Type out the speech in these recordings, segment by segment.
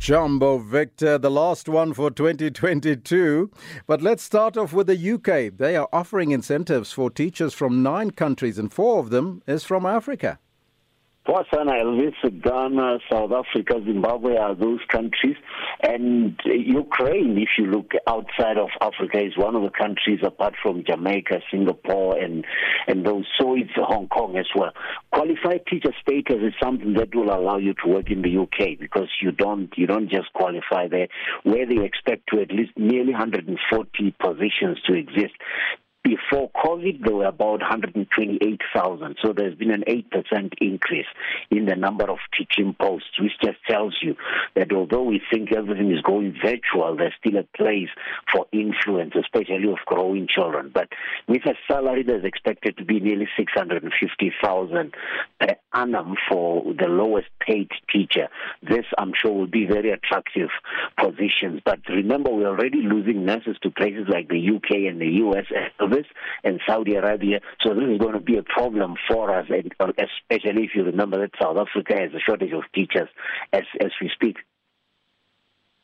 Jumbo Victor, the last one for 2022. But let's start off with the UK. They are offering incentives for teachers from nine countries, and four of them is from Africa. Botswana, Elvis, Ghana, South Africa, Zimbabwe are those countries. And Ukraine, if you look outside of Africa, is one of the countries apart from Jamaica, Singapore, and, and those. So it's Hong Kong as well. Qualified teacher status is something that will allow you to work in the UK because you don't you don't just qualify there. Where they expect to at least nearly 140 positions to exist. Before COVID, there were about 128,000. So there's been an 8% increase in the number of teaching posts, which just tells you that although we think everything is going virtual, there's still a place for influence, especially of growing children. But with a salary that's expected to be nearly 650,000 per annum for the lowest paid teacher, this I'm sure will be very attractive positions. But remember, we're already losing nurses to places like the UK and the US and Saudi Arabia. So this is going to be a problem for us, and especially if you remember that South Africa has a shortage of teachers as as we speak.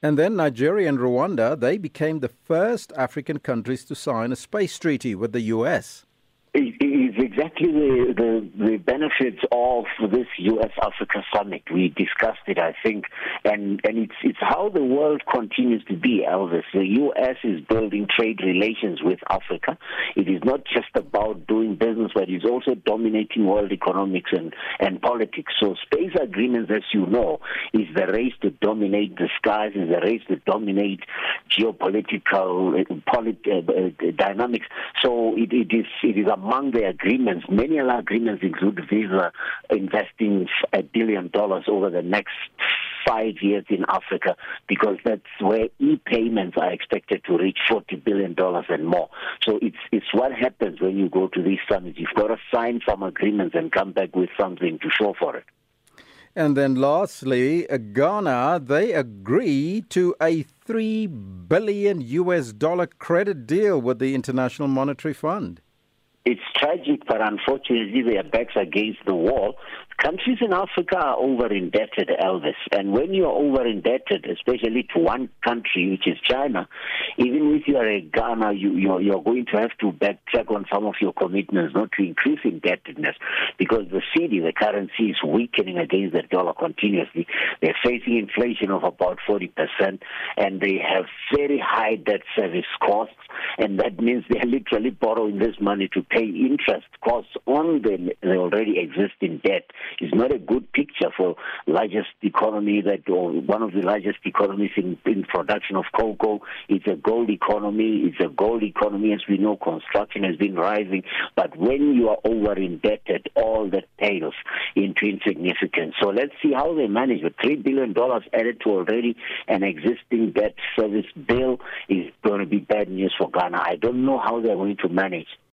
And then Nigeria and Rwanda, they became the first African countries to sign a space treaty with the US is exactly the, the, the benefits of this U.S. Africa summit. We discussed it, I think, and and it's it's how the world continues to be, Elvis. The U.S. is building trade relations with Africa. It is not just about doing business, but it's also dominating world economics and and politics. So space agreements, as you know, is the race to dominate the skies, is the race to dominate geopolitical uh, uh, dynamics. So it, it is it is among the agreements, many other agreements include Visa investing a billion dollars over the next five years in Africa because that's where e-payments are expected to reach $40 billion and more. So it's, it's what happens when you go to these summits. You've got to sign some agreements and come back with something to show for it. And then lastly, uh, Ghana, they agree to a 3 billion US dollar credit deal with the International Monetary Fund. It's tragic, but unfortunately, their backs against the wall. Countries in Africa are over indebted, Elvis. And when you're over indebted, especially to one country, which is China, even if you're a Ghana, you, you're, you're going to have to backtrack on some of your commitments not to increase indebtedness because the cedi, the currency, is weakening against the dollar continuously. They're facing inflation of about 40%, and they have very high debt service costs, and that means they're literally borrowing this money to pay interest costs on the, the already existing debt is not a good picture for largest economy that or one of the largest economies in, in production of cocoa. It's a gold economy. It's a gold economy. As we know, construction has been rising. But when you are over indebted, all that pales into insignificance. So let's see how they manage. With $3 billion added to already an existing debt service bill is going to be bad news for Ghana. I don't know how they're going to manage.